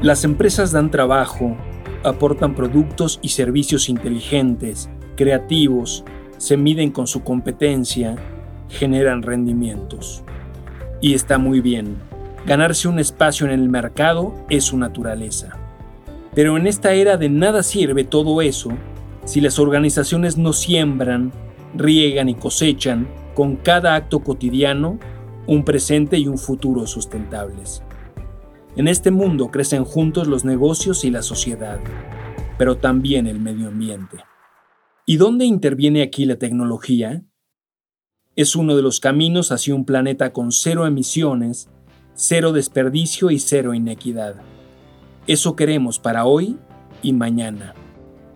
Las empresas dan trabajo, aportan productos y servicios inteligentes, creativos, se miden con su competencia, generan rendimientos. Y está muy bien, ganarse un espacio en el mercado es su naturaleza. Pero en esta era de nada sirve todo eso si las organizaciones no siembran, riegan y cosechan con cada acto cotidiano un presente y un futuro sustentables. En este mundo crecen juntos los negocios y la sociedad, pero también el medio ambiente. ¿Y dónde interviene aquí la tecnología? Es uno de los caminos hacia un planeta con cero emisiones, cero desperdicio y cero inequidad. Eso queremos para hoy y mañana.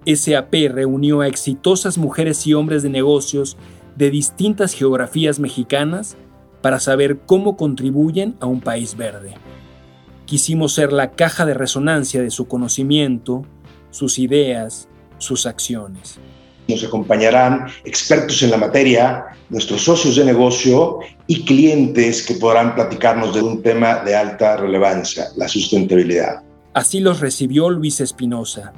SAP reunió a exitosas mujeres y hombres de negocios de distintas geografías mexicanas para saber cómo contribuyen a un país verde. Quisimos ser la caja de resonancia de su conocimiento, sus ideas, sus acciones. Nos acompañarán expertos en la materia, nuestros socios de negocio y clientes que podrán platicarnos de un tema de alta relevancia, la sustentabilidad. Así los recibió Luis Espinosa,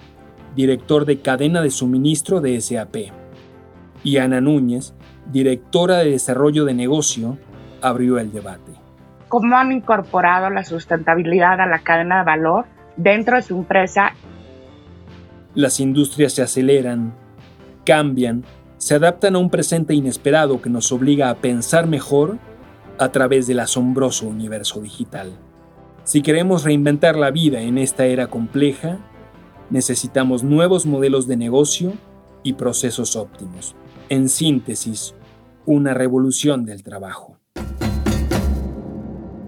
director de cadena de suministro de SAP, y Ana Núñez, directora de desarrollo de negocio, abrió el debate cómo han incorporado la sustentabilidad a la cadena de valor dentro de su empresa. Las industrias se aceleran, cambian, se adaptan a un presente inesperado que nos obliga a pensar mejor a través del asombroso universo digital. Si queremos reinventar la vida en esta era compleja, necesitamos nuevos modelos de negocio y procesos óptimos. En síntesis, una revolución del trabajo.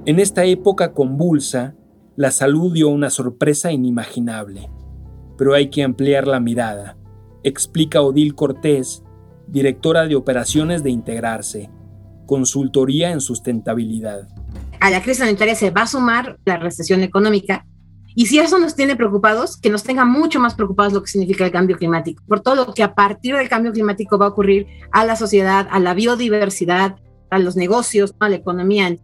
En esta época convulsa, la salud dio una sorpresa inimaginable. Pero hay que ampliar la mirada, explica Odil Cortés, directora de operaciones de Integrarse, consultoría en sustentabilidad. A la crisis sanitaria se va a sumar la recesión económica y si eso nos tiene preocupados, que nos tenga mucho más preocupados lo que significa el cambio climático, por todo lo que a partir del cambio climático va a ocurrir a la sociedad, a la biodiversidad, a los negocios, a la economía.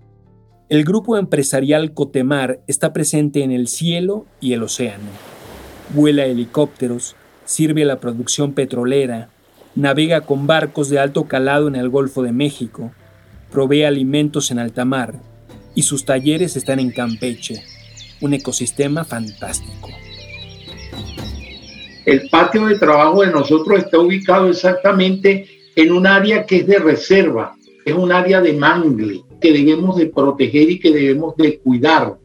El grupo empresarial Cotemar está presente en el cielo y el océano. Vuela helicópteros, sirve a la producción petrolera, navega con barcos de alto calado en el Golfo de México, provee alimentos en alta mar y sus talleres están en Campeche, un ecosistema fantástico. El patio de trabajo de nosotros está ubicado exactamente en un área que es de reserva, es un área de mangle que debemos de proteger y que debemos de cuidar.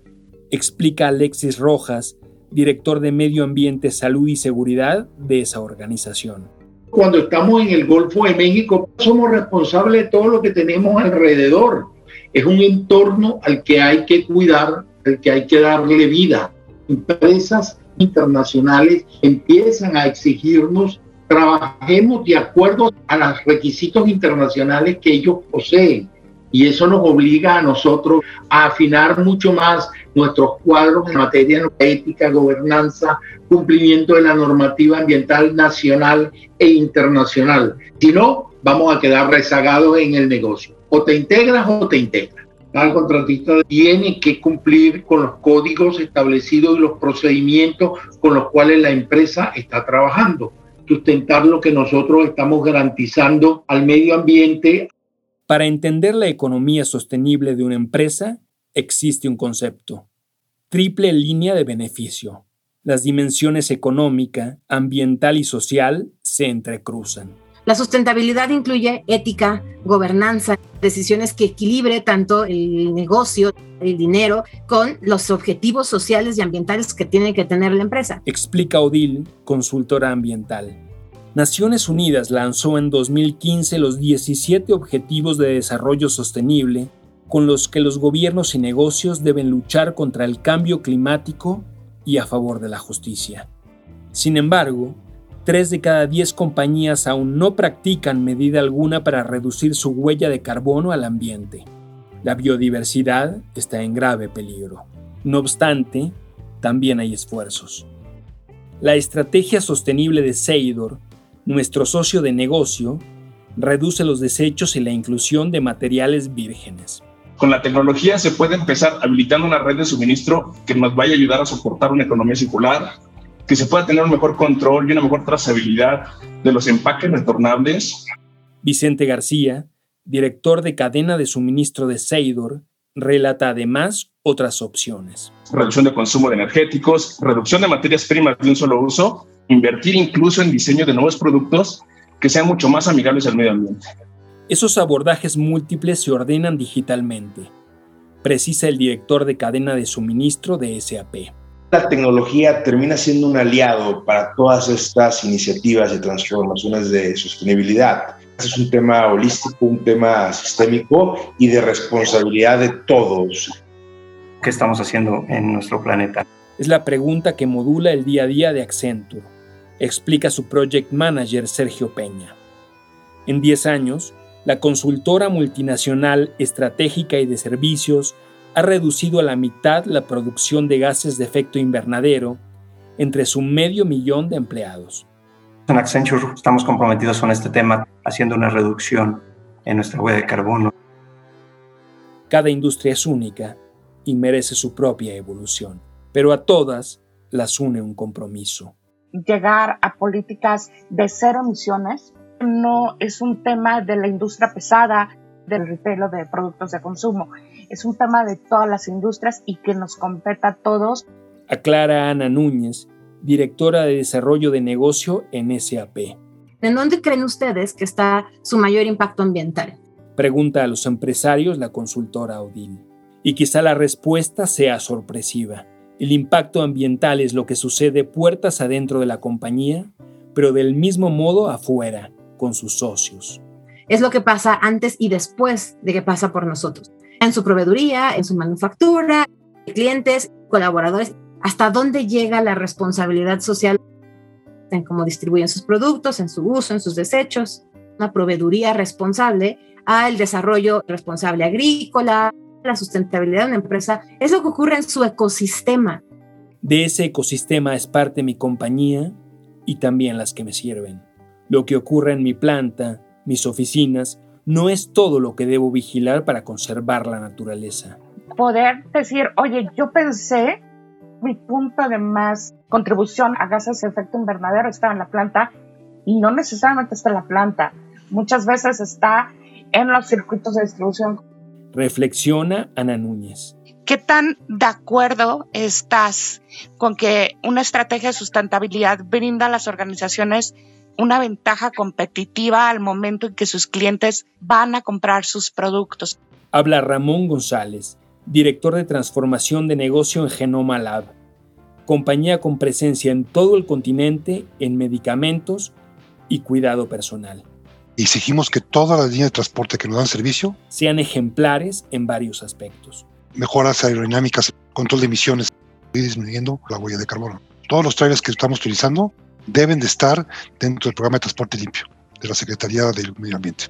Explica Alexis Rojas, director de Medio Ambiente, Salud y Seguridad de esa organización. Cuando estamos en el Golfo de México, somos responsables de todo lo que tenemos alrededor. Es un entorno al que hay que cuidar, al que hay que darle vida. Empresas internacionales empiezan a exigirnos trabajemos de acuerdo a los requisitos internacionales que ellos poseen. Y eso nos obliga a nosotros a afinar mucho más nuestros cuadros en materia de ética, gobernanza, cumplimiento de la normativa ambiental nacional e internacional. Si no, vamos a quedar rezagados en el negocio. O te integras o te integras. El contratista tiene que cumplir con los códigos establecidos y los procedimientos con los cuales la empresa está trabajando sustentar lo que nosotros estamos garantizando al medio ambiente. Para entender la economía sostenible de una empresa, existe un concepto. Triple línea de beneficio. Las dimensiones económica, ambiental y social se entrecruzan. La sustentabilidad incluye ética, gobernanza, decisiones que equilibre tanto el negocio, el dinero, con los objetivos sociales y ambientales que tiene que tener la empresa. Explica Odil, consultora ambiental. Naciones Unidas lanzó en 2015 los 17 Objetivos de Desarrollo Sostenible con los que los gobiernos y negocios deben luchar contra el cambio climático y a favor de la justicia. Sin embargo, Tres de cada diez compañías aún no practican medida alguna para reducir su huella de carbono al ambiente. La biodiversidad está en grave peligro. No obstante, también hay esfuerzos. La estrategia sostenible de Seidor, nuestro socio de negocio, reduce los desechos y la inclusión de materiales vírgenes. Con la tecnología se puede empezar habilitando una red de suministro que nos vaya a ayudar a soportar una economía circular, que se pueda tener un mejor control y una mejor trazabilidad de los empaques retornables. Vicente García, director de cadena de suministro de Seidor, relata además otras opciones. Reducción de consumo de energéticos, reducción de materias primas de un solo uso, invertir incluso en diseño de nuevos productos que sean mucho más amigables al medio ambiente. Esos abordajes múltiples se ordenan digitalmente, precisa el director de cadena de suministro de SAP. La tecnología termina siendo un aliado para todas estas iniciativas y transformaciones de sostenibilidad. Es un tema holístico, un tema sistémico y de responsabilidad de todos. ¿Qué estamos haciendo en nuestro planeta? Es la pregunta que modula el día a día de Accenture, explica su project manager Sergio Peña. En 10 años, la consultora multinacional estratégica y de servicios ha reducido a la mitad la producción de gases de efecto invernadero entre su medio millón de empleados. En Accenture estamos comprometidos con este tema, haciendo una reducción en nuestra huella de carbono. Cada industria es única y merece su propia evolución, pero a todas las une un compromiso. Llegar a políticas de cero emisiones no es un tema de la industria pesada, del retail o de productos de consumo. Es un tema de todas las industrias y que nos compete a todos. Aclara Ana Núñez, directora de Desarrollo de Negocio en SAP. ¿En dónde creen ustedes que está su mayor impacto ambiental? Pregunta a los empresarios la consultora Odil. Y quizá la respuesta sea sorpresiva. El impacto ambiental es lo que sucede puertas adentro de la compañía, pero del mismo modo afuera, con sus socios. Es lo que pasa antes y después de que pasa por nosotros. En su proveeduría, en su manufactura, clientes, colaboradores, hasta dónde llega la responsabilidad social en cómo distribuyen sus productos, en su uso, en sus desechos, una proveeduría responsable al desarrollo responsable agrícola, la sustentabilidad de una empresa, es lo que ocurre en su ecosistema. De ese ecosistema es parte mi compañía y también las que me sirven. Lo que ocurre en mi planta, mis oficinas, no es todo lo que debo vigilar para conservar la naturaleza. Poder decir, oye, yo pensé mi punto de más contribución a gases de efecto invernadero está en la planta y no necesariamente está en la planta. Muchas veces está en los circuitos de distribución. Reflexiona Ana Núñez. ¿Qué tan de acuerdo estás con que una estrategia de sustentabilidad brinda a las organizaciones una ventaja competitiva al momento en que sus clientes van a comprar sus productos? Habla Ramón González, director de transformación de negocio en Genoma Lab, compañía con presencia en todo el continente en medicamentos y cuidado personal. Exigimos que todas las líneas de transporte que nos dan servicio sean ejemplares en varios aspectos. Mejoras aerodinámicas, control de emisiones y disminuyendo la huella de carbono. Todos los trailers que estamos utilizando deben de estar dentro del programa de transporte limpio de la Secretaría del Medio Ambiente.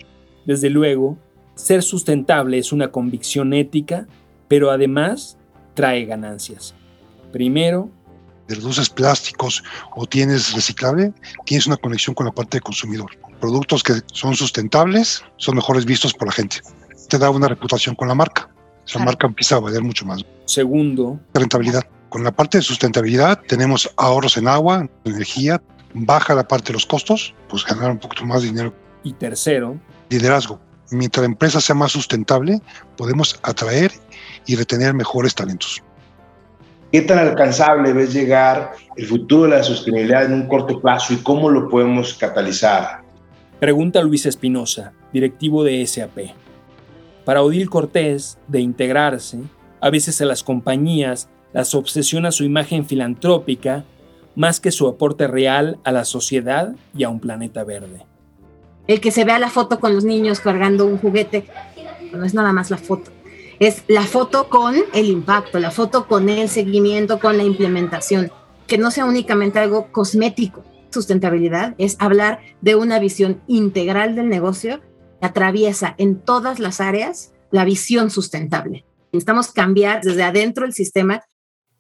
Desde luego, ser sustentable es una convicción ética pero además trae ganancias. Primero, reduces plásticos o tienes reciclable, tienes una conexión con la parte de consumidor. Productos que son sustentables son mejores vistos por la gente. Te da una reputación con la marca. Esa marca empieza a valer mucho más. Segundo, rentabilidad. Con la parte de sustentabilidad tenemos ahorros en agua, energía, baja la parte de los costos, pues ganar un poquito más de dinero. Y tercero, liderazgo. Mientras la empresa sea más sustentable, podemos atraer y retener mejores talentos. ¿Qué tan alcanzable ves llegar el futuro de la sostenibilidad en un corto plazo y cómo lo podemos catalizar? Pregunta Luis Espinosa, directivo de SAP. Para Odil Cortés, de integrarse, a veces a las compañías las obsesiona su imagen filantrópica más que su aporte real a la sociedad y a un planeta verde. El que se vea la foto con los niños cargando un juguete, no es nada más la foto es la foto con el impacto, la foto con el seguimiento, con la implementación, que no sea únicamente algo cosmético. Sustentabilidad es hablar de una visión integral del negocio que atraviesa en todas las áreas la visión sustentable. Necesitamos cambiar desde adentro el sistema.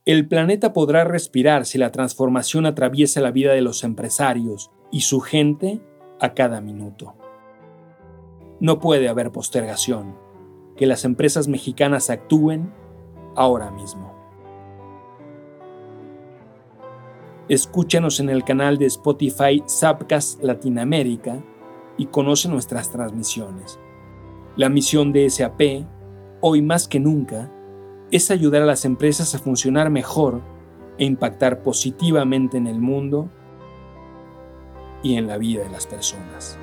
El planeta podrá respirar si la transformación atraviesa la vida de los empresarios y su gente a cada minuto. No puede haber postergación que las empresas mexicanas actúen ahora mismo. Escúchanos en el canal de Spotify Zapcast Latinoamérica y conoce nuestras transmisiones. La misión de SAP, hoy más que nunca, es ayudar a las empresas a funcionar mejor e impactar positivamente en el mundo y en la vida de las personas.